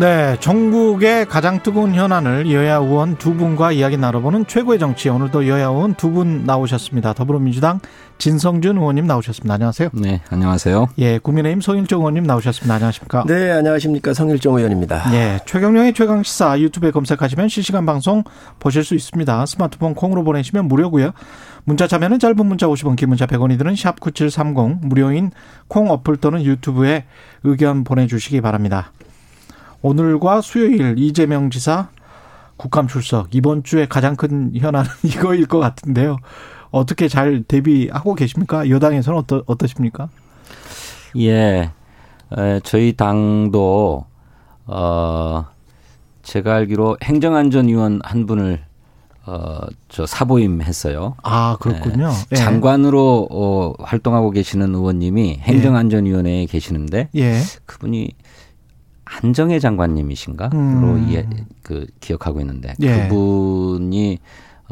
네, 전국의 가장 뜨거운 현안을 여야 의원 두 분과 이야기 나눠보는 최고의 정치. 오늘도 여야 의원 두 분 나오셨습니다. 더불어민주당 진성준 의원님 나오셨습니다. 안녕하세요. 네, 안녕하세요. 예, 국민의힘 송일정 의원님 나오셨습니다. 안녕하십니까? 네, 안녕하십니까. 성일정 의원입니다. 예, 최경령의 최강 시사 유튜브에 검색하시면 실시간 방송 보실 수 있습니다. 스마트폰 콩으로 보내시면 무료고요. 문자 참여는 짧은 문자 50원, 긴 문자 100원이 드는 샵 9730 무료인 콩 어플 또는 유튜브에 의견 보내 주시기 바랍니다. 오늘과 수요일 이재명 지사 국감 출석 이번 주에 가장 큰 현안은 이거일 것 같은데요. 어떻게 잘 대비하고 계십니까? 여당에서는 어떠, 어떠십니까? 예, 에, 저희 당도 어 제가 알기로 행정안전위원 한 분을 어저 사보임했어요. 아 그렇군요. 예, 장관으로 어, 활동하고 계시는 의원님이 행정안전위원회에 계시는데 예. 그분이 한정혜 장관님이신가로 음. 이해 그 기억하고 있는데 예. 그분이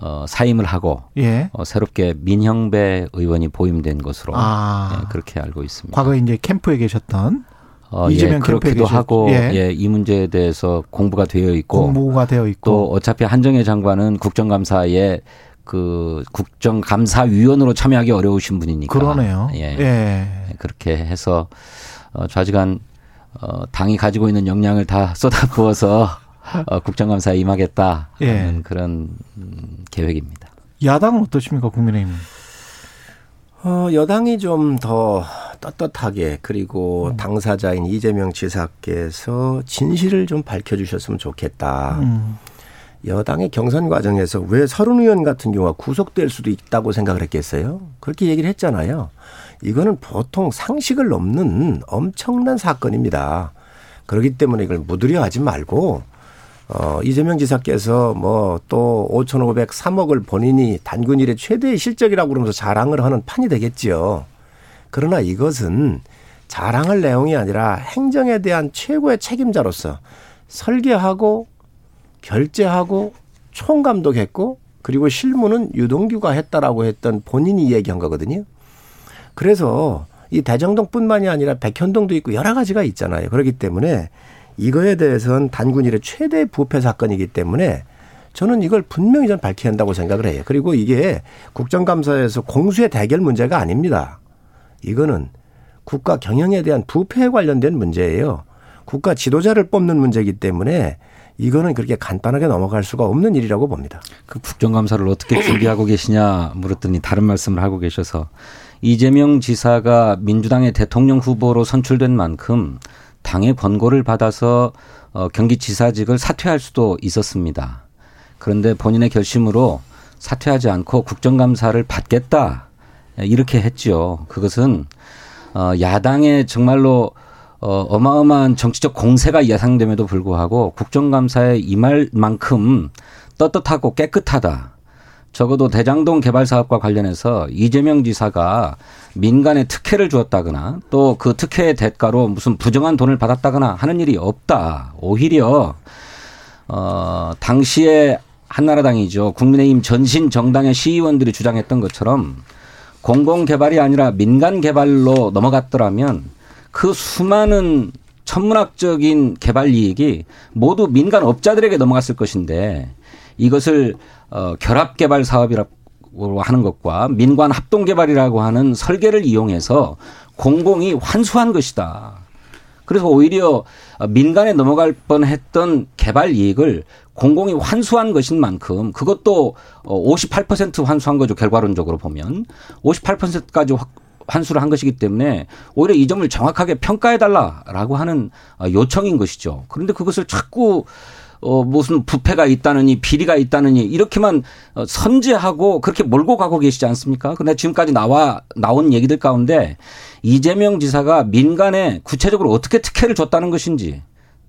어 사임을 하고 예. 어, 새롭게 민형배 의원이 보임된 것으로 아. 예, 그렇게 알고 있습니다. 과거에 이제 캠프에 계셨던 어, 이재명 예, 그렇기도 계셨- 하고 예. 예. 이 문제에 대해서 공부가 되어 있고 공부가 되어 또 있고 어차피 한정혜 장관은 국정감사에 그 국정감사위원으로 참여하기 어려우신 분이니까 그러네요. 예. 예. 그렇게 해서 어, 좌지간 어, 당이 가지고 있는 역량을 다 쏟아부어서 어, 국정감사에 임하겠다 하는 예. 그런 음, 계획입니다. 야당은 어떠십니까 국민의힘? 어, 여당이 좀 더 떳떳하게 그리고 당사자인 이재명 지사께서 진실을 좀 밝혀주셨으면 좋겠다. 음. 여당의 경선 과정에서 왜 서른 의원 같은 경우가 구속될 수도 있다고 생각을 했겠어요? 그렇게 얘기를 했잖아요. 이거는 보통 상식을 넘는 엄청난 사건입니다. 그렇기 때문에 이걸 무드려 하지 말고 어, 이재명 지사께서 뭐 또 5,503억을 본인이 단군 일의 최대의 실적이라고 그러면서 자랑을 하는 판이 되겠지요. 그러나 이것은 자랑할 내용이 아니라 행정에 대한 최고의 책임자로서 설계하고 결재하고 총감독했고 그리고 실무는 유동규가 했다라고 했던 본인이 얘기한 거거든요. 그래서 이 대정동뿐만이 아니라 백현동도 있고 여러 가지가 있잖아요. 그렇기 때문에 이거에 대해서는 단군일의 최대 부패 사건이기 때문에 저는 이걸 분명히 좀 밝혀야 한다고 생각을 해요. 그리고 이게 국정감사에서 공수의 대결 문제가 아닙니다. 이거는 국가 경영에 대한 부패에 관련된 문제예요. 국가 지도자를 뽑는 문제이기 때문에 이거는 그렇게 간단하게 넘어갈 수가 없는 일이라고 봅니다. 그 국정감사를 어떻게 준비하고 계시냐 물었더니 다른 말씀을 하고 계셔서 이재명 지사가 민주당의 대통령 후보로 선출된 만큼 당의 권고를 받아서 어, 경기지사직을 사퇴할 수도 있었습니다. 그런데 본인의 결심으로 사퇴하지 않고 국정감사를 받겠다 이렇게 했지요. 그것은 어, 야당의 정말로 어, 어마어마한 정치적 공세가 예상됨에도 불구하고 국정감사에 임할 만큼 떳떳하고 깨끗하다. 적어도 대장동 개발 사업과 관련해서 이재명 지사가 민간에 특혜를 주었다거나 또 그 특혜의 대가로 무슨 부정한 돈을 받았다거나 하는 일이 없다. 오히려 어 당시에 한나라당이죠. 국민의힘 전신 정당의 시의원들이 주장했던 것처럼 공공 개발이 아니라 민간 개발로 넘어갔더라면 그 수많은 천문학적인 개발 이익이 모두 민간 업자들에게 넘어갔을 것인데 이것을 어, 결합 개발 사업이라고 하는 것과 민관 합동 개발이라고 하는 설계를 이용해서 공공이 환수한 것이다. 그래서 오히려 민간에 넘어갈 뻔했던 개발 이익을 공공이 환수한 것인 만큼 그것도 58% 환수한 거죠 결과론적으로 보면 58%까지 환수를 한 것이기 때문에 오히려 이 점을 정확하게 평가해 달라라고 하는 요청인 것이죠. 그런데 그것을 자꾸 어, 무슨 부패가 있다느니 비리가 있다느니 이렇게만 선제하고 그렇게 몰고 가고 계시지 않습니까? 그런데 지금까지 나와 나온 얘기들 가운데 이재명 지사가 민간에 구체적으로 어떻게 특혜를 줬다는 것인지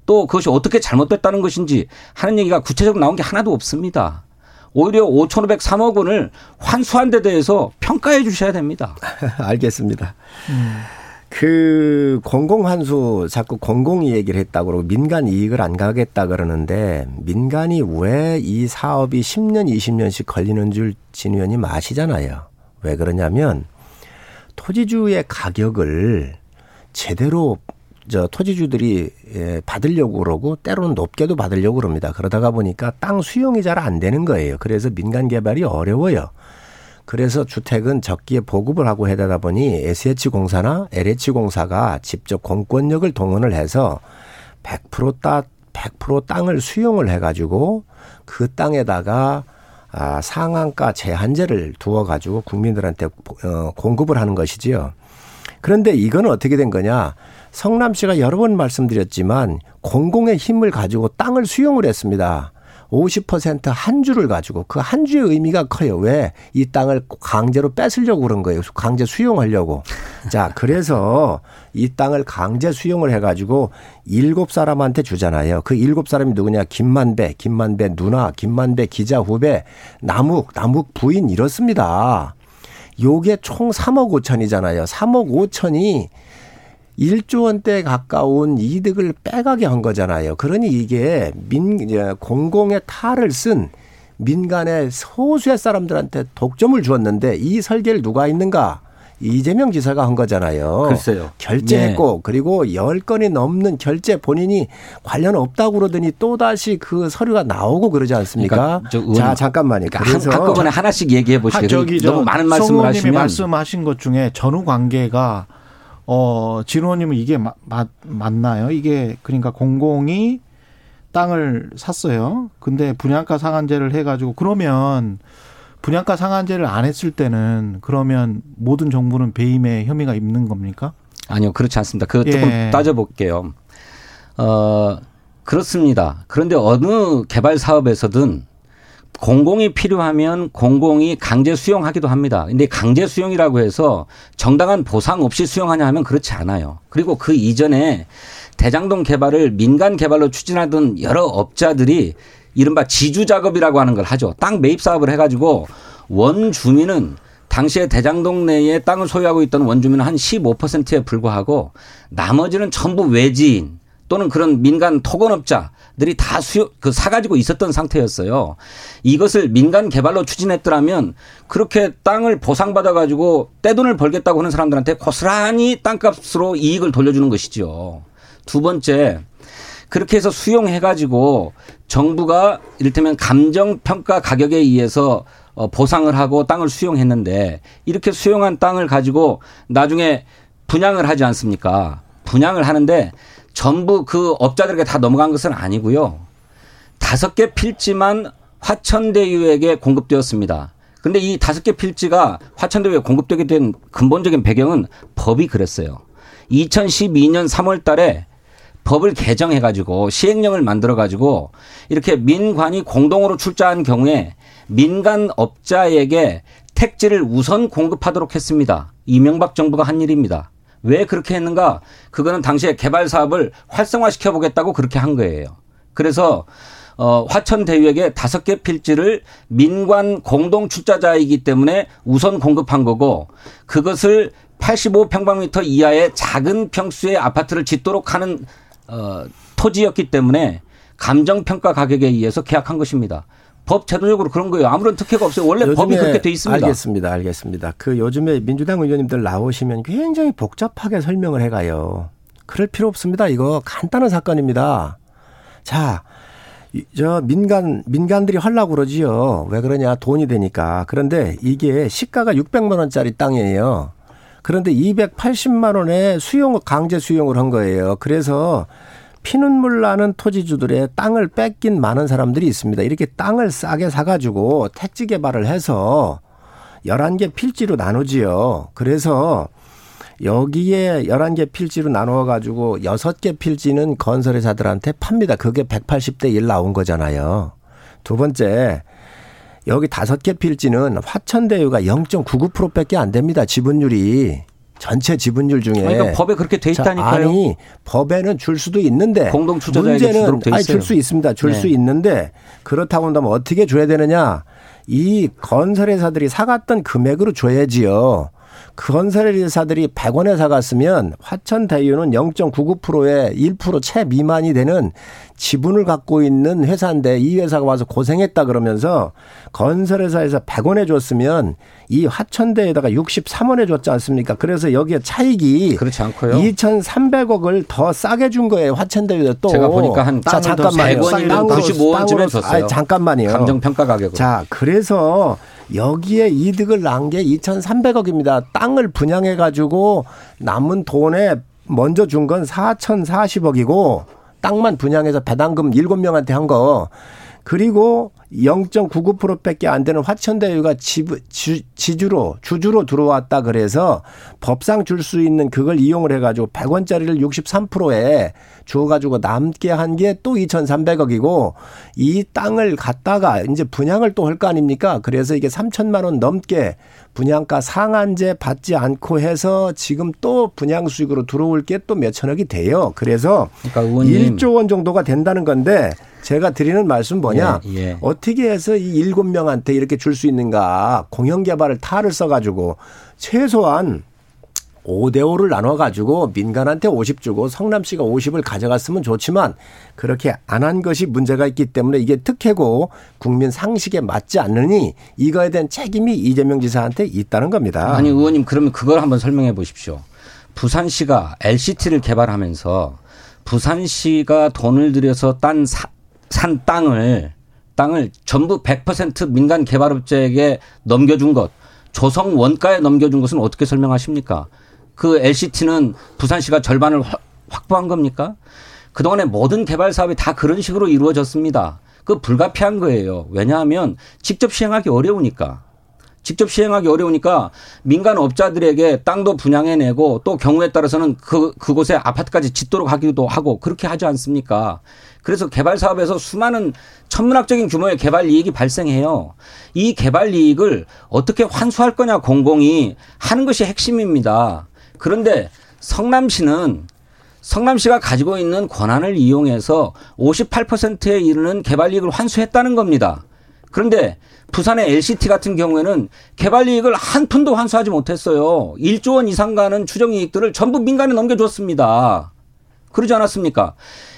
또 그것이 어떻게 잘못됐다는 것인지 하는 얘기가 구체적으로 나온 게 하나도 없습니다. 오히려 5,503억 원을 환수한 데 대해서 평가해 주셔야 됩니다. 알겠습니다. 음. 그 공공환수 자꾸 공공이 얘기를 했다고 그러고 민간 이익을 안 가겠다 그러는데 민간이 왜 이 사업이 10년, 20년씩 걸리는 줄 진 의원님 아시잖아요. 왜 그러냐면 토지주의 가격을 제대로 저 토지주들이 예, 받으려고 그러고 때로는 높게도 받으려고 그럽니다. 그러다가 보니까 땅 수용이 잘 안 되는 거예요. 그래서 민간 개발이 어려워요. 그래서 주택은 적기에 보급을 하고 해다 보니 SH공사나 LH공사가 직접 공권력을 동원을 해서 100% 따, 100% 땅을 수용을 해가지고 그 땅에다가 아, 상한가 제한제를 두어가지고 국민들한테 어, 공급을 하는 것이지요. 그런데 이건 어떻게 된 거냐? 성남 씨가 여러 번 말씀드렸지만 공공의 힘을 가지고 땅을 수용을 했습니다. 50%한 주를 가지고 그 한 주의 의미가 커요. 왜? 이 땅을 강제로 뺏으려고 그런 거예요. 강제 수용하려고. 자, 그래서 이 땅을 강제 수용을 해가지고 일곱 사람한테 주잖아요. 그 일곱 사람이 누구냐? 김만배, 김만배 누나, 김만배 기자 후배, 남욱, 남욱 부인 이렇습니다. 요게 총 3억 5천이잖아요. 3억 5천이 1조 원대 가까운 이득을 빼가게 한 거잖아요. 그러니 이게 민 공공의 탈을 쓴 민간의 소수의 사람들한테 독점을 주었는데 이 설계를 누가 있는가? 이재명 지사가 한 거잖아요. 글쎄요. 결제했고 네. 그리고 열건이 넘는 결제 본인이 관련 없다고 그러더니 또다시 그 서류가 나오고 그러지 않습니까? 그러니까 자, 잠깐만요. 그러니까 그래서 한꺼번에 하나씩 얘기해 보시겠어요. 너무 많은 말씀을 하시면 말씀하신 것 중에 전후 관계가 어, 진호님은 이게 마, 마, 맞나요? 이게 그러니까 공공이 땅을 샀어요. 근데 분양가 상한제를 해가지고 그러면 분양가 상한제를 안 했을 때는 그러면 모든 정부는 배임의 혐의가 있는 겁니까? 아니요, 그렇지 않습니다. 그 조금 예. 따져볼게요. 어, 그렇습니다. 그런데 어느 개발 사업에서든 공공이 필요하면 공공이 강제 수용하기도 합니다. 근데 강제 수용이라고 해서 정당한 보상 없이 수용하냐 하면 그렇지 않아요. 그리고 그 이전에 대장동 개발을 민간 개발로 추진하던 여러 업자들이 이른바 지주 작업이라고 하는 걸 하죠. 땅 매입 사업을 해가지고 원 주민은 당시에 대장동 내에 땅을 소유하고 있던 원주민은 한 15%에 불과하고 나머지는 전부 외지인 또는 그런 민간 토건업자 들이 다 수요 그 사가지고 있었던 상태였어요. 이것을 민간 개발로 추진했더라면 그렇게 땅을 보상받아 가지고 떼돈을 벌겠다고 하는 사람들한테 고스란히 땅값으로 이익을 돌려주는 것이죠. 두 번째 그렇게 해서 수용해 가지고 정부가 이를테면 감정 평가 가격에 의해서 어, 보상을 하고 땅을 수용했는데 이렇게 수용한 땅을 가지고 나중에 분양을 하지 않습니까? 분양을 하는데 전부 그 업자들에게 다 넘어간 것은 아니고요. 다섯 개 필지만 화천대유에게 공급되었습니다. 근데 이 다섯 개 필지가 화천대유에 공급되게 된 근본적인 배경은 법이 그랬어요. 2012년 3월 달에 법을 개정해 가지고 시행령을 만들어 가지고 이렇게 민관이 공동으로 출자한 경우에 민간 업자에게 택지를 우선 공급하도록 했습니다. 이명박 정부가 한 일입니다. 왜 그렇게 했는가? 그거는 당시에 개발 사업을 활성화시켜 보겠다고 그렇게 한 거예요. 그래서 어, 화천 대유에게 다섯 개 필지를 민관 공동 출자자이기 때문에 우선 공급한 거고 그것을 85평방미터 이하의 작은 평수의 아파트를 짓도록 하는 어, 토지였기 때문에 감정 평가 가격에 의해서 계약한 것입니다. 법 제도적으로 그런 거예요. 아무런 특혜가 없어요. 원래 법이 그렇게 돼 있습니다. 알겠습니다. 알겠습니다. 그 요즘에 민주당 의원님들 나오시면 굉장히 복잡하게 설명을 해가요. 그럴 필요 없습니다. 이거 간단한 사건입니다. 자, 저 민간 민간들이 헐라고 그러지요. 왜 그러냐? 돈이 되니까. 그런데 이게 시가가 600만 원짜리 땅이에요. 그런데 280만 원에 수용 강제 수용을 한 거예요. 그래서 피눈물 나는 토지주들의 땅을 뺏긴 많은 사람들이 있습니다. 이렇게 땅을 싸게 사가지고 택지 개발을 해서 11개 필지로 나누지요. 그래서 여기에 11개 필지로 나누어 가지고 6개 필지는 건설회사들한테 팝니다. 그게 180대 1 나온 거잖아요. 두 번째, 여기 5개 필지는 화천대유가 0.99%밖에 안 됩니다. 지분율이. 전체 지분율 중에 그러니까 법에 그렇게 돼 있다니까요. 자, 아니 법에는 줄 수도 있는데 공동 투자자에게 문제는 아니 있어요. 줄수 있습니다. 줄수 네. 있는데 그렇다고 한다면 어떻게 줘야 되느냐? 이 건설회사들이 사갔던 금액으로 줘야지요. 그 건설회사들이 100원에 사갔으면 화천 대유는 0.99%에 1%채 미만이 되는 지분을 갖고 있는 회사인데 이 회사가 와서 고생했다 그러면서 건설회사에서 100원에 줬으면 이 화천대에다가 63원에 줬지 않습니까? 그래서 여기에 차익이 그렇지 않고요. 2,300억을 더 싸게 준 거예요. 화천대유에 또. 제가 보니까 한 자, 잠깐만요. 100원이면 땅으로, 95원 쯤에 땅으로, 줬어요. 아니, 잠깐만요. 감정 평가 가격으로. 자, 그래서 여기에 이득을 난 게 2,300억입니다. 땅을 분양해 가지고 남은 돈에 먼저 준 건 4,040억이고 땅만 분양해서 배당금 7명한테 한 거. 그리고 0.99%밖에 안 되는 화천대유가 지부, 주, 지주로 주주로 들어왔다 그래서 법상 줄 수 있는 그걸 이용을 해가지고 100원짜리를 63%에 주어가지고 남게 한 게 또 2,300억이고 이 땅을 갖다가 이제 분양을 또 할 거 아닙니까? 그래서 이게 3천만 원 넘게 분양가 상한제 받지 않고 해서 지금 또 분양 수익으로 들어올 게 또 몇천억이 돼요. 그래서 그러니까 의원님. 1조 원 정도가 된다는 건데 제가 드리는 말씀 뭐냐? 예, 예. 어떻게 해서 이 일곱 명한테 이렇게 줄 수 있는가? 공영 개발을 탈을 써 가지고 최소한 5대5를 나눠가지고 민간한테 50 주고 성남시가 50을 가져갔으면 좋지만 그렇게 안 한 것이 문제가 있기 때문에 이게 특혜고 국민 상식에 맞지 않느니 이거에 대한 책임이 이재명 지사한테 있다는 겁니다. 아니 의원님 그러면 그걸 한번 설명해 보십시오. 부산시가 LCT를 개발하면서 부산시가 돈을 들여서 딴 산 땅을 땅을 전부 100% 민간 개발업체에게 넘겨준 것, 조성 원가에 넘겨준 것은 어떻게 설명하십니까? 그 LCT는 부산시가 절반을 확- 확보한 겁니까? 그동안의 모든 개발 사업이 다 그런 식으로 이루어졌습니다. 그 불가피한 거예요. 왜냐하면 직접 시행하기 어려우니까. 직접 시행하기 어려우니까 민간 업자들에게 땅도 분양해내고 또 경우에 따라서는 그, 그곳에 아파트까지 짓도록 하기도 하고 그렇게 하지 않습니까? 그래서 개발 사업에서 수많은 천문학적인 규모의 개발 이익이 발생해요. 이 개발 이익을 어떻게 환수할 거냐 공공이 하는 것이 핵심입니다. 그런데 성남시는 성남시가 가지고 있는 권한을 이용해서 58%에 이르는 개발 이익을 환수했다는 겁니다. 그런데 부산의 LCT 같은 경우에는 개발 이익을 한 푼도 환수하지 못했어요. 1조 원 이상 가는 추정 이익들을 전부 민간에 넘겨줬습니다. 그러지 않았습니까?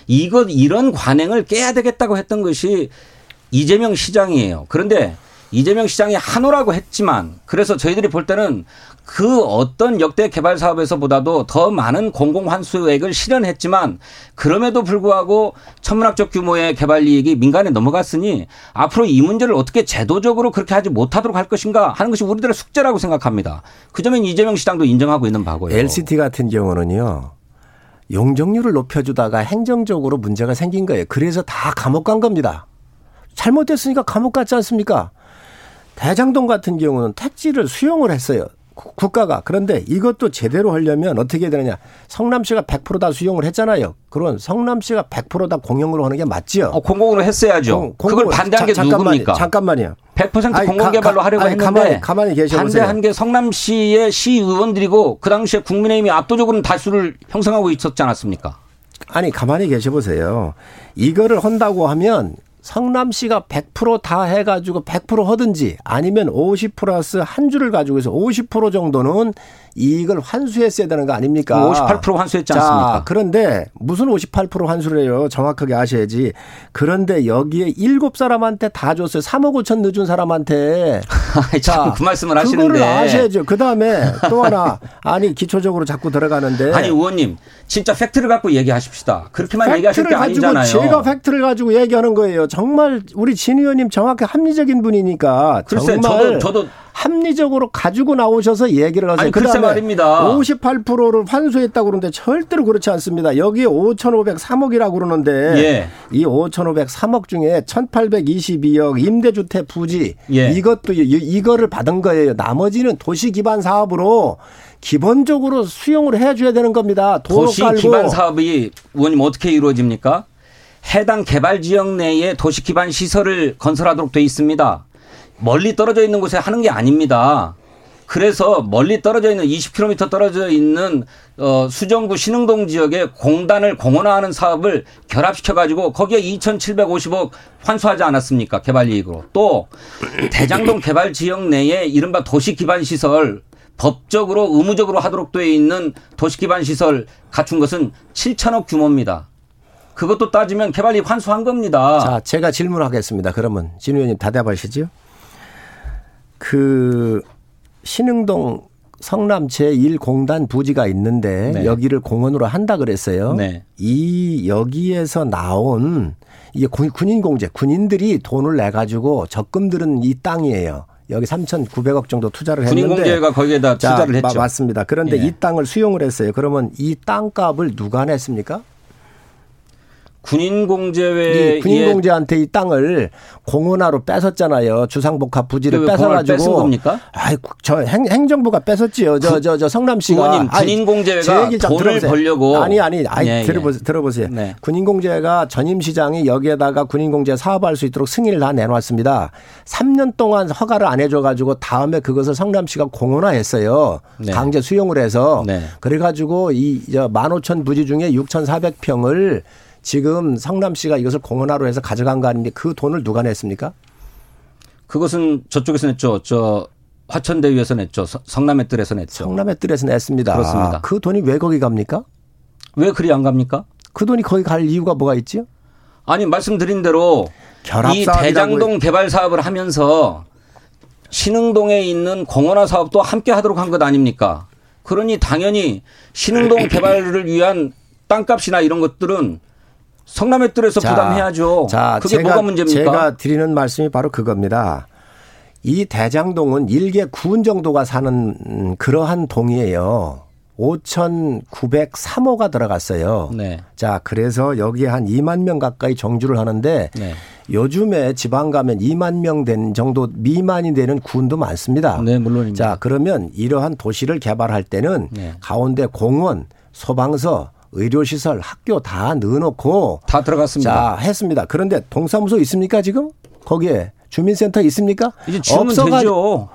이것 이런 관행을 깨야 되겠다고 했던 것이 이재명 시장이에요. 그런데 이재명 시장이 한오라고 했지만 그래서 저희들이 볼 때는 그 어떤 역대 개발 사업에서보다도 더 많은 공공 환수액을 실현했지만 그럼에도 불구하고 천문학적 규모의 개발 이익이 민간에 넘어갔으니 앞으로 이 문제를 어떻게 제도적으로 그렇게 하지 못하도록 할 것인가 하는 것이 우리들의 숙제라고 생각합니다. 그 점은 이재명 시장도 인정하고 있는 바고요. LCT 같은 경우는요. 용적률을 높여주다가 행정적으로 문제가 생긴 거예요. 그래서 다 감옥 간 겁니다. 잘못됐으니까 감옥 갔지 않습니까? 대장동 같은 경우는 택지를 수용을 했어요. 구- 국가가. 그런데 이것도 제대로 하려면 어떻게 해야 되느냐. 성남시가 100%다 수용을 했잖아요. 그런 성남시가 100%다 공영으로 하는 게 맞지요. 어, 공공으로 했어야죠. 공- 그걸 공공으로- 반대한 게 자, 잠깐만요. 누굽니까? 잠깐만요. 100% 아니, 공공개발로 가- 하려고 아니, 했는데 가만히- 가만히 계셔보세요. 반대한 게 성남시의 시의원들이고 그 당시에 국민의힘이 압도적으로 다수를 형성하고 있었지 않았습니까? 아니 가만히 계셔 보세요. 이거를 한다고 하면 성남시가 100%다 해가지고 100% 하든지 아니면 50 플러스 한 줄을 가지고 해서 50% 정도는 이익을 환수했어야 되는 거 아닙니까? 58% 환수했지 자, 않습니까? 그런데 무슨 58% 환수를 해요? 정확하게 아셔야지. 그런데 여기에 일곱 사람한테 다 줬어요. 3억 5천 늦은 사람한테. 자꾸 그 말씀을 하시는데. 그거를 아셔야죠. 그 다음에 또 하나 아니 기초적으로 자꾸 들어가는데. 아니 의원님 진짜 팩트를 갖고 얘기하십시다. 그렇게만 얘기하실 게 아니잖아요. 제가 팩트를 가지고 얘기하는 거예요. 정말 우리 진 의원님 정확히 합리적인 분이니까 글쎄, 정말 저도- 저도- 합리적으로 가지고 나오셔서 얘기를 하세요. 아니, 그다음에 말입니다. 58%를 환수했다고 그러는데 절대로 그렇지 않습니다. 여기에 5,503억이라고 그러는데 예. 이 5,503억 중에 1,822억 임대주택 부지 예. 이것도 이- 이거를 받은 거예요. 나머지는 도시 기반 사업으로 기본적으로 수용을 해줘야 되는 겁니다. 도시 깔고 기반 사업이 의원님 어떻게 이루어집니까? 해당 개발 지역 내에 도시 기반 시설을 건설하도록 돼 있습니다. 멀리 떨어져 있는 곳에 하는 게 아닙니다. 그래서 멀리 떨어져 있는 20km 떨어져 있는 어 수정구 신흥동 지역에 공단을 공원화하는 사업을 결합시켜 가지고 거기에 2,750억 환수하지 않았습니까? 개발 이익으로. 또 대장동 개발 지역 내에 이른바 도시 기반 시설 법적으로 의무적으로 하도록 되어 있는 도시 기반 시설 갖춘 것은 7천억 규모입니다. 그것도 따지면 개발이 환수한 겁니다. 자, 제가 질문하겠습니다. 그러면 진 의원님 답답하시죠? 그 신흥동 성남 제1공단 부지가 있는데 네. 여기를 공원으로 한다 그랬어요. 네. 이 여기에서 나온 이게 군- 군인공제, 군인들이 돈을 내 가지고 적금 들은 이 땅이에요. 여기 3,900억 정도 투자를 했는데 군인 공제가 거기에다 자, 투자를 했죠. 마- 맞습니다. 그런데 예. 이 땅을 수용을 했어요. 그러면 이 땅값을 누가 냈습니까? 군인공제회 이 군인공제한테 이 땅을 공원화로 뺏었잖아요. 주상복합 부지를 뺏어가지고. 뺏은 겁니까? 아이, 저 행, 행정부가 뺏었지요. 저, 저, 저 성남시가. 의원님, 아이, 군인공제회가 좀 돈을 들어보세요. 벌려고. 아니, 아니, 아니, 예, 예. 들어보세요. 들어보세요. 네. 군인공제가 전임시장이 여기에다가 군인공제 사업할 수 있도록 승인을 다 내놨습니다. 3년 동안 허가를 안 해줘가지고 다음에 그것을 성남시가 공원화했어요. 네. 강제 수용을 해서. 네. 그래가지고 이 15,000 부지 중에 6,400평을 지금 성남시가 이것을 공원화로 해서 가져간 거 아닌데 그 돈을 누가 냈습니까? 그것은 저쪽에서 냈죠. 저 화천대유에서 냈죠. 서- 성남의 뜰에서 냈죠. 성남의 뜰에서 냈습니다. 그렇습니다. 그 돈이 왜 거기 갑니까? 왜 그리 안 갑니까? 그 돈이 거기 갈 이유가 뭐가 있지요? 아니 말씀드린 대로 이 대장동 개발 사업을 하면서 신흥동에 있는 공원화 사업도 함께 하도록 한 것 아닙니까? 그러니 당연히 신흥동 개발을 위한 땅값이나 이런 것들은 성남의 뜰에서 부담해야죠. 자, 그게 제가, 뭐가 문제입니까? 제가 드리는 말씀이 바로 그겁니다. 이 대장동은 일개 구은 정도가 사는 음, 그러한 동이에요. 5,903호가 들어갔어요. 네. 자, 그래서 여기에 한 2만 명 가까이 정주를 하는데 네. 요즘에 지방 가면 2만 명 된 정도 미만이 되는 군도 많습니다. 네, 물론입니다. 자, 그러면 이러한 도시를 개발할 때는 네. 가운데 공원, 소방서, 의료시설, 학교 다 넣어놓고 다 들어갔습니다. 자, 했습니다. 그런데 동사무소 있습니까, 지금? 거기에 주민센터 있습니까? 이제 지으면 없어가- 되죠.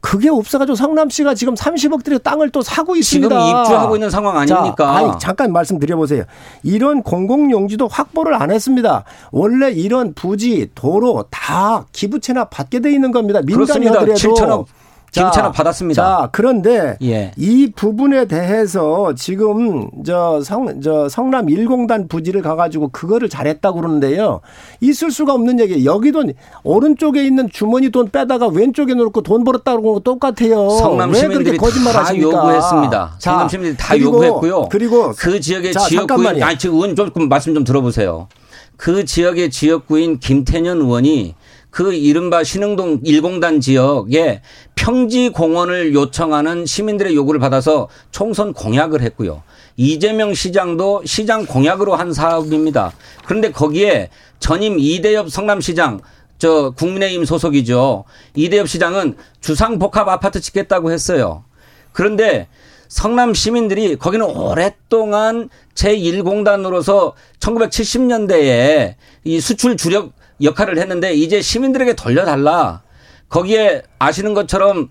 그게 없어가지고 성남시가 지금 30억 들여 땅을 또 사고 있습니다. 지금 입주하고 있는 상황 아닙니까? 자, 아니, 잠깐 말씀드려보세요. 이런 공공용지도 확보를 안 했습니다. 원래 이런 부지, 도로 다 기부채나 받게 돼 있는 겁니다. 민간이. 하더라도. 7천억 기부채납 받았습니다. 자, 그런데 예. 이 부분에 대해서 지금 저 성, 저 성남 1공단 부지를 가가지고 그거를 잘했다고 그러는데요. 있을 수가 없는 얘기. 여기도 오른쪽에 있는 주머니 돈 빼다가 왼쪽에 놓고 돈 벌었다고 그런 거 똑같아요. 성남 시민들이 거짓말 다 하십니까? 요구했습니다. 자, 성남 시민들이 다 그리고, 요구했고요. 그리고 그 지역의 자, 지역구인. 아니 지금 의원 조금 말씀 좀 들어보세요. 그 지역의 지역구인 김태년 의원이 그 이른바 신흥동 일공단 지역에 평지 공원을 요청하는 시민들의 요구를 받아서 총선 공약을 했고요. 이재명 시장도 시장 공약으로 한 사업입니다. 그런데 거기에 전임 이대엽 성남시장 저 국민의힘 소속이죠. 이대엽 시장은 주상 복합 아파트 짓겠다고 했어요. 그런데 성남 시민들이 거기는 오랫동안 제1공단으로서 1970년대에 이 수출 주력 역할을 했는데 이제 시민들에게 돌려달라. 거기에 아시는 것처럼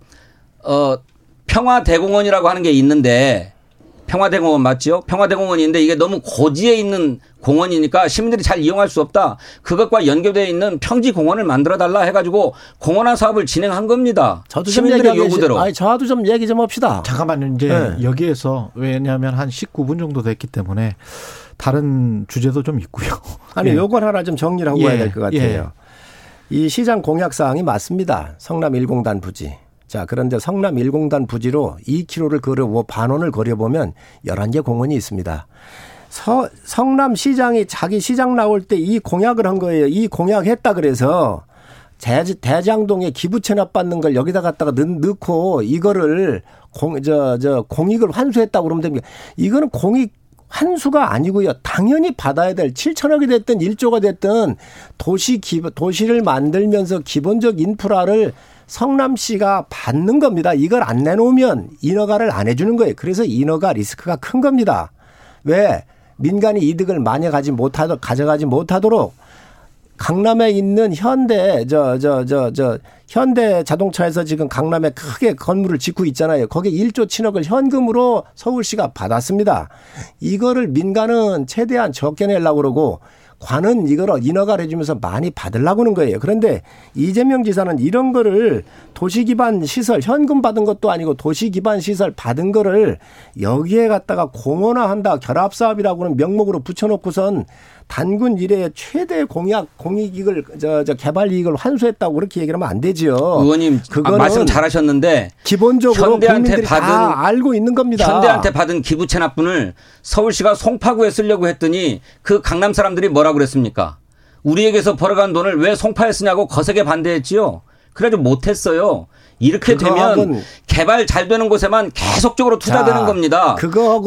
어 평화대공원이라고 하는 게 있는데 평화대공원 맞지요? 평화대공원인데 이게 너무 고지에 있는 공원이니까 시민들이 잘 이용할 수 없다. 그것과 연결되어 있는 평지공원을 만들어 달라 해가지고 공원화 사업을 진행한 겁니다. 저도 좀 시민들의 얘기하기 요구대로. 아니, 저도 좀 얘기 좀 합시다. 잠깐만요. 이제 네. 여기에서 왜냐하면 한 19분 정도 됐기 때문에 다른 주제도 좀 있고요. 아니, 예. 요걸 하나 좀 정리를 하고 예, 가야 될 것 같아요. 예. 이 시장 공약 사항이 맞습니다. 성남 1공단 부지. 자, 그런데 성남 1공단 부지로 2km를 걸어 뭐 반원을 걸어 보면 11개 공원이 있습니다. 서, 성남 시장이 자기 시장 나올 때 이 공약을 한 거예요. 이 공약했다 그래서 대, 대장동에 기부 체납 받는 걸 여기다 갖다가 넣, 넣고 이거를 공, 저, 저 공익을 환수했다고 그러면 됩니다. 이거는 공익 환수가 아니고요. 당연히 받아야 될 7천억이 됐든 1조가 됐든 도시 기 도시를 만들면서 기본적 인프라를 성남시가 받는 겁니다. 이걸 안 내놓으면 인허가를 안 해주는 거예요. 그래서 인허가 리스크가 큰 겁니다. 왜 민간이 이득을 많이 가지 못하도록 가져가지 못하도록 강남에 있는 현대 저 저 저 저 현대 자동차에서 지금 강남에 크게 건물을 짓고 있잖아요. 거기에 1조 친억을 현금으로 서울시가 받았습니다. 이거를 민간은 최대한 적게 내려고 그러고 관은 이걸 인허가를 해주면서 많이 받으려고 하는 거예요. 그런데 이재명 지사는 이런 거를 도시 기반 시설 현금 받은 것도 아니고 도시 기반 시설 받은 거를 여기에 갖다가 공원화한다 결합 사업이라고는 명목으로 붙여놓고선 단군 이래 최대 공약 공익이익을 저, 저 개발 이익을 환수했다고 그렇게 얘기하면 안 되죠. 의원님 그거는 말씀 잘하셨는데 기본적으로 현대한테 받은 알고 있는 겁니다. 현대한테 받은 기부 체납분을 서울시가 송파구에 쓰려고 했더니 그 강남 사람들이 뭐라고 그랬습니까? 우리에게서 벌어간 돈을 왜 송파에 쓰냐고 거세게 반대했지요. 그래도 못했어요. 이렇게 되면 개발 잘 되는 곳에만 계속적으로 투자되는 자, 겁니다.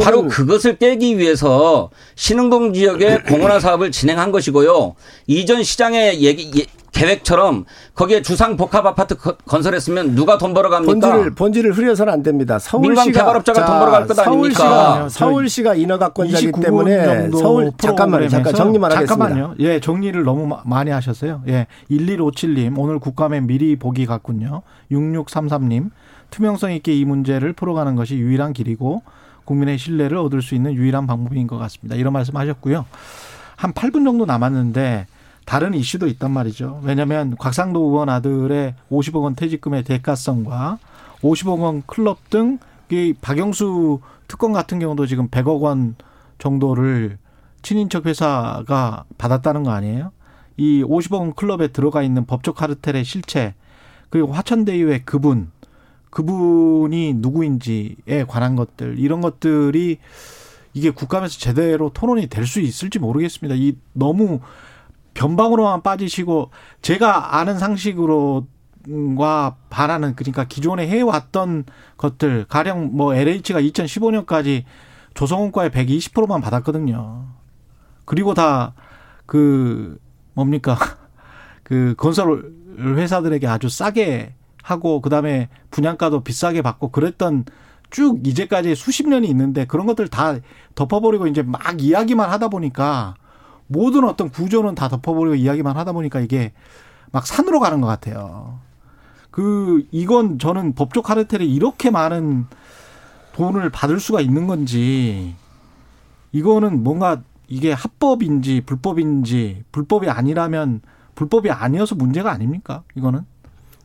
바로 그것을 깨기 위해서 신흥동 지역의 공원화 사업을 진행한 것이고요. 이전 시장의 얘기, 예, 계획처럼 거기에 주상 복합 아파트 건설했으면 누가 돈 벌어갑니까? 본질을 본질을 흐려서는 안 됩니다. 서울시가 민간 개발업자가 돈 벌어갈 것 아닙니까? 서울시가 인허가권자이기 때문에 서울 잠깐만요. 잠깐 정리만 하겠습니다. 잠깐만요. 예, 정리를 너무 많이 하셨어요. 예, 1157님 오늘 국감에 미리 보기 같군요. 6633님 투명성 있게 이 문제를 풀어가는 것이 유일한 길이고 국민의 신뢰를 얻을 수 있는 유일한 방법인 것 같습니다. 이런 말씀 하셨고요. 한 8분 정도 남았는데. 다른 이슈도 있단 말이죠. 왜냐하면 곽상도 의원 아들의 50억 원 퇴직금의 대가성과 50억 원 클럽 등 이 박영수 특권 같은 경우도 지금 100억 원 정도를 친인척 회사가 받았다는 거 아니에요? 이 50억 원 클럽에 들어가 있는 법적 카르텔의 실체 그리고 화천대유의 그분 그분이 누구인지에 관한 것들 이런 것들이 이게 국감에서 제대로 토론이 될 수 있을지 모르겠습니다. 이 너무 변방으로만 빠지시고 제가 아는 상식으로 과 반하는 그러니까 기존에 해왔던 것들 가령 뭐 LH가 2015년까지 조성원과의 120%만 받았거든요. 그리고 다 그 뭡니까 그 건설 회사들에게 아주 싸게 하고 그다음에 분양가도 비싸게 받고 그랬던 쭉 이제까지 수십 년이 있는데 그런 것들 다 덮어버리고 이제 막 이야기만 하다 보니까 모든 어떤 구조는 다 덮어버리고 이야기만 하다 보니까 이게 막 산으로 가는 것 같아요. 그 이건 저는 법적 카르텔에 이렇게 많은 돈을 받을 수가 있는 건지 이거는 뭔가 이게 합법인지 불법인지 불법이 아니라면 불법이 아니어서 문제가 아닙니까? 이거는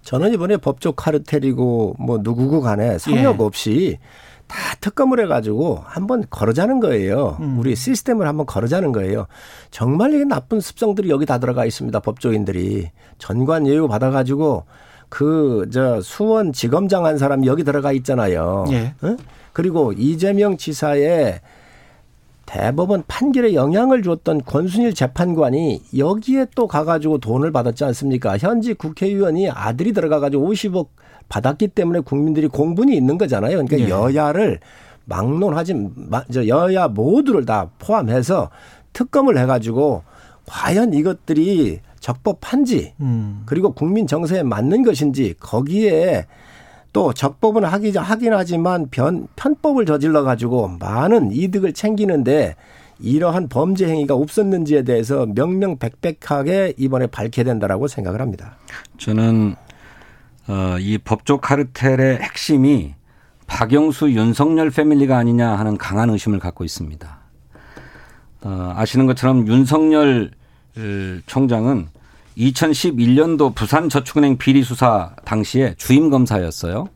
저는 이번에 법적 카르텔이고 뭐 누구고 간에 성역 예. 없이 다 특검을 해가지고 한번 걸어자는 거예요. 음. 우리 시스템을 한번 걸어자는 거예요. 정말 이게 나쁜 습성들이 여기 다 들어가 있습니다. 법조인들이 전관 예우 받아가지고 그 저 수원 지검장 한 사람 여기 들어가 있잖아요. 예. 응? 그리고 이재명 지사의 대법원 판결에 영향을 줬던 권순일 재판관이 여기에 또 가가지고 돈을 받았지 않습니까? 현직 국회의원이 아들이 들어가가지고 50억 받았기 때문에 국민들이 공분이 있는 거잖아요. 그러니까 예. 여야를 막론하지 저 여야 모두를 다 포함해서 특검을 해가지고 과연 이것들이 적법한지 음. 그리고 국민 정서에 맞는 것인지 거기에 또 적법은 하기 하긴 하지만 변 편법을 저질러 가지고 많은 이득을 챙기는데 이러한 범죄 행위가 없었는지에 대해서 명명백백하게 이번에 밝혀야 된다라고 생각을 합니다. 저는 어, 이 법조 카르텔의 핵심이 박영수 윤석열 패밀리가 아니냐 하는 강한 의심을 갖고 있습니다. 어, 아시는 것처럼 윤석열 총장은 2011년도 부산저축은행 비리 수사 당시에 주임 검사였어요.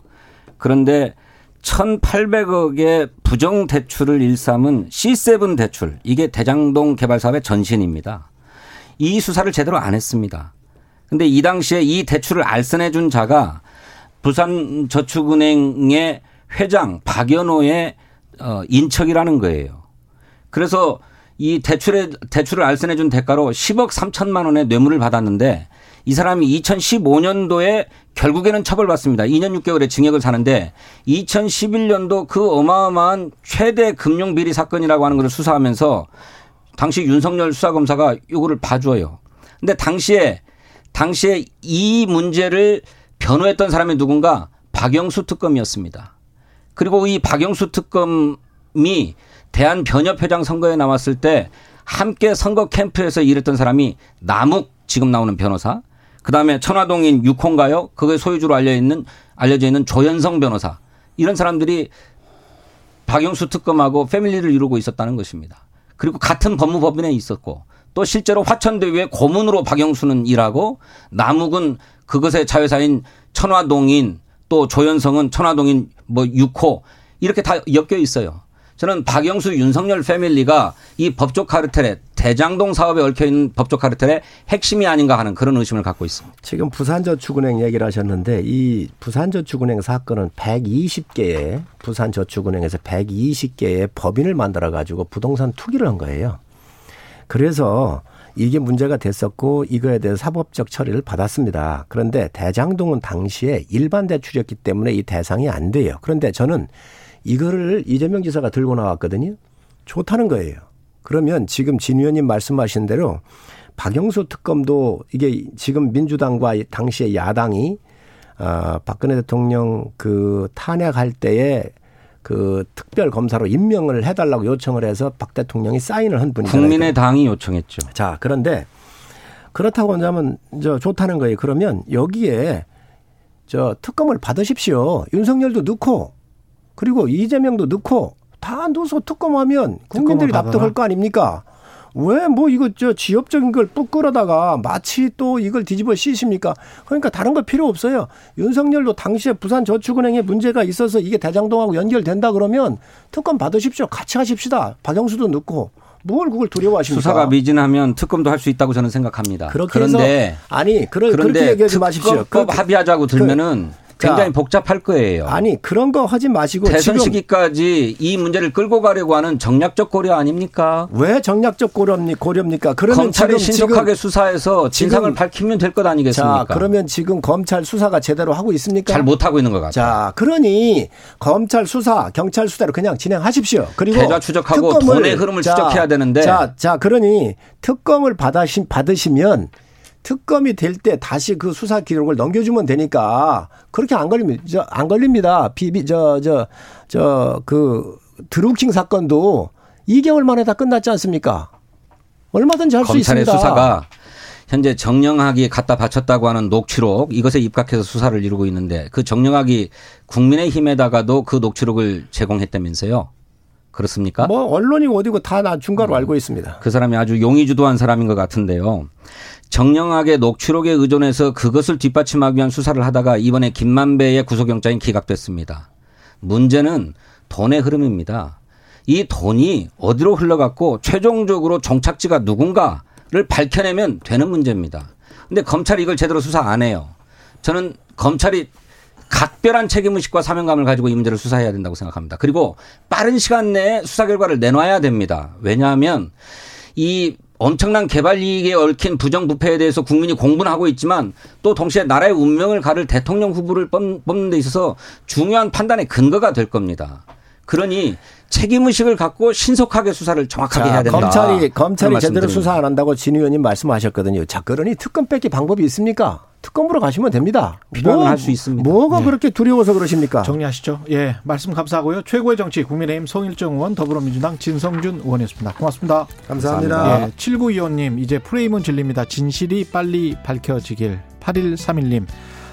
그런데 1,800억의 부정 대출을 일삼은 C7 대출 이게 대장동 개발 사업의 전신입니다. 이 수사를 제대로 안 했습니다. 근데 이 당시에 이 대출을 알선해 준 자가 부산저축은행의 회장 박연호의 어 인척이라는 거예요. 그래서 이 대출에 대출을 알선해 준 대가로 10억 3천만 원의 뇌물을 받았는데 이 사람이 2015년도에 결국에는 처벌받습니다. 2년 6개월의 징역을 사는데 2011년도 그 어마어마한 최대 금융 비리 사건이라고 하는 것을 수사하면서 당시 윤석열 수사검사가 요거를 봐줘요. 근데 당시에 당시에 이 문제를 변호했던 사람이 누군가 박영수 특검이었습니다. 그리고 이 박영수 특검이 대한변협회장 선거에 나왔을 때 함께 선거 캠프에서 일했던 사람이 남욱 지금 나오는 변호사. 그다음에 천화동인 6호인가요? 그게 소유주로 알려 있는 알려져 있는 조현성 변호사. 이런 사람들이 박영수 특검하고 패밀리를 이루고 있었다는 것입니다. 그리고 같은 법무법인에 있었고 또 실제로 화천대유의 고문으로 박영수는 일하고 남욱은 그것의 자회사인 천화동인 또 조현성은 천화동인 뭐 6호 이렇게 다 엮여 있어요. 저는 박영수 윤석열 패밀리가 이 법조 카르텔의 대장동 사업에 얽혀 있는 법조 카르텔의 핵심이 아닌가 하는 그런 의심을 갖고 있습니다. 지금 부산저축은행 얘기를 하셨는데 이 부산저축은행 사건은 120개의 부산저축은행에서 120개의 법인을 만들어 가지고 부동산 투기를 한 거예요. 그래서 이게 문제가 됐었고 이거에 대해서 사법적 처리를 받았습니다. 그런데 대장동은 당시에 일반 대출이었기 때문에 이 대상이 안 돼요. 그런데 저는 이거를 이재명 지사가 들고 나왔거든요. 좋다는 거예요. 그러면 지금 진 의원님 말씀하신 대로 박영수 특검도 이게 지금 민주당과 당시의 야당이 어, 박근혜 대통령 그 탄핵할 때에 그 특별 검사로 임명을 해달라고 요청을 해서 박 대통령이 사인을 한 분이잖아요. 국민의당이 요청했죠. 자 그런데 그렇다고 한다면 저 좋다는 거예요. 그러면 여기에 저 특검을 받으십시오. 윤석열도 넣고 그리고 이재명도 넣고 다 넣어서 특검하면 국민들이 납득할 거 아닙니까? 왜 뭐 이거 저 지역적인 걸 뿌끌어다가 마치 또 이걸 뒤집어 씌십니까? 그러니까 다른 거 필요 없어요. 윤석열도 당시에 부산 저축은행에 문제가 있어서 이게 대장동하고 연결된다 그러면 특검 받으십시오. 같이 하십시다. 박영수도 넣고. 뭘 그걸 두려워하십니까? 수사가 미진하면 특검도 할 수 있다고 저는 생각합니다. 그런데 아니 그러, 그런데 그렇게 얘기하지 마십시오. 특검법 그, 합의하자고 들면은 그, 굉장히 자, 복잡할 거예요. 아니 그런 거 하지 마시고 대선 시기까지 이 문제를 끌고 가려고 하는 정략적 고려 아닙니까? 왜 정략적 고려입니까? 그러면 검찰이 신속하게 수사해서 진상을 밝히면 될 것 아니겠습니까? 자, 그러면 지금 검찰 수사가 제대로 하고 있습니까? 잘 못하고 있는 것 같아요. 자, 그러니 검찰 수사, 경찰 수사로 그냥 진행하십시오. 그리고 계좌 추적하고 특검을, 돈의 흐름을 자, 추적해야 되는데 자, 자, 그러니 특검을 받으시, 받으시면 특검이 될 때 다시 그 수사 기록을 넘겨주면 되니까 그렇게 안 걸립니다. 저, 안 걸립니다. 비비, 저, 저, 저, 그, 드루킹 사건도 2개월 만에 다 끝났지 않습니까? 얼마든지 할 수 있습니다. 검찰의 수사가 현재 정영학이 갖다 바쳤다고 하는 녹취록 이것에 입각해서 수사를 이루고 있는데 그 정영학이 국민의힘에다가도 그 녹취록을 제공했다면서요. 그렇습니까? 뭐 언론이 어디고 다 나 중가로 음. 알고 있습니다. 그 사람이 아주 용의주도한 사람인 것 같은데요. 정령하게 녹취록에 의존해서 그것을 뒷받침하기 위한 수사를 하다가 이번에 김만배의 구속영장이 기각됐습니다. 문제는 돈의 흐름입니다. 이 돈이 어디로 흘러갔고 최종적으로 종착지가 누군가를 밝혀내면 되는 문제입니다. 근데 검찰이 이걸 제대로 수사 안 해요. 저는 검찰이 각별한 책임 의식과 사명감을 가지고 이 문제를 수사해야 된다고 생각합니다. 그리고 빠른 시간 내에 수사 결과를 내놔야 됩니다. 왜냐하면 이 엄청난 개발 이익에 얽힌 부정부패에 대해서 국민이 공분하고 는 있지만 또 동시에 나라의 운명을 가를 대통령 후보를 뽑는 데 있어서 중요한 판단의 근거가 될 겁니다. 그러니 책임 의식을 갖고 신속하게 수사를 정확하게 자, 해야 된다. 검찰이, 검찰이 제대로 수사 안 한다고 진 의원님 말씀하셨거든요. 자, 그러니 특검 뺏기 방법이 있습니까? 특검으로 가시면 됩니다. 필요하면 뭐, 할수 있습니다. 뭐가 네. 그렇게 두려워서 그러십니까? 정리하시죠. 예, 말씀 감사하고요. 최고의 정치 국민의힘 송일정 의원 더불어민주당 진성준 의원이었습니다. 고맙습니다. 감사합니다. 감사합니다. 예, 7925님 이제 프레임은 진립니다. 진실이 빨리 밝혀지길. 8131님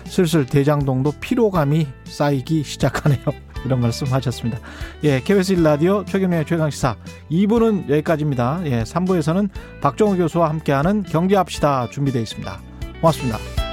슬슬 대장동도 피로감이 쌓이기 시작하네요. 이런 말씀 하셨습니다. 예, KBS 1라디오 최경련의 최강시사 2부는 여기까지입니다. 예, 3부에서는 박정우 교수와 함께하는 경제합시다 준비되어 있습니다. 고맙습니다.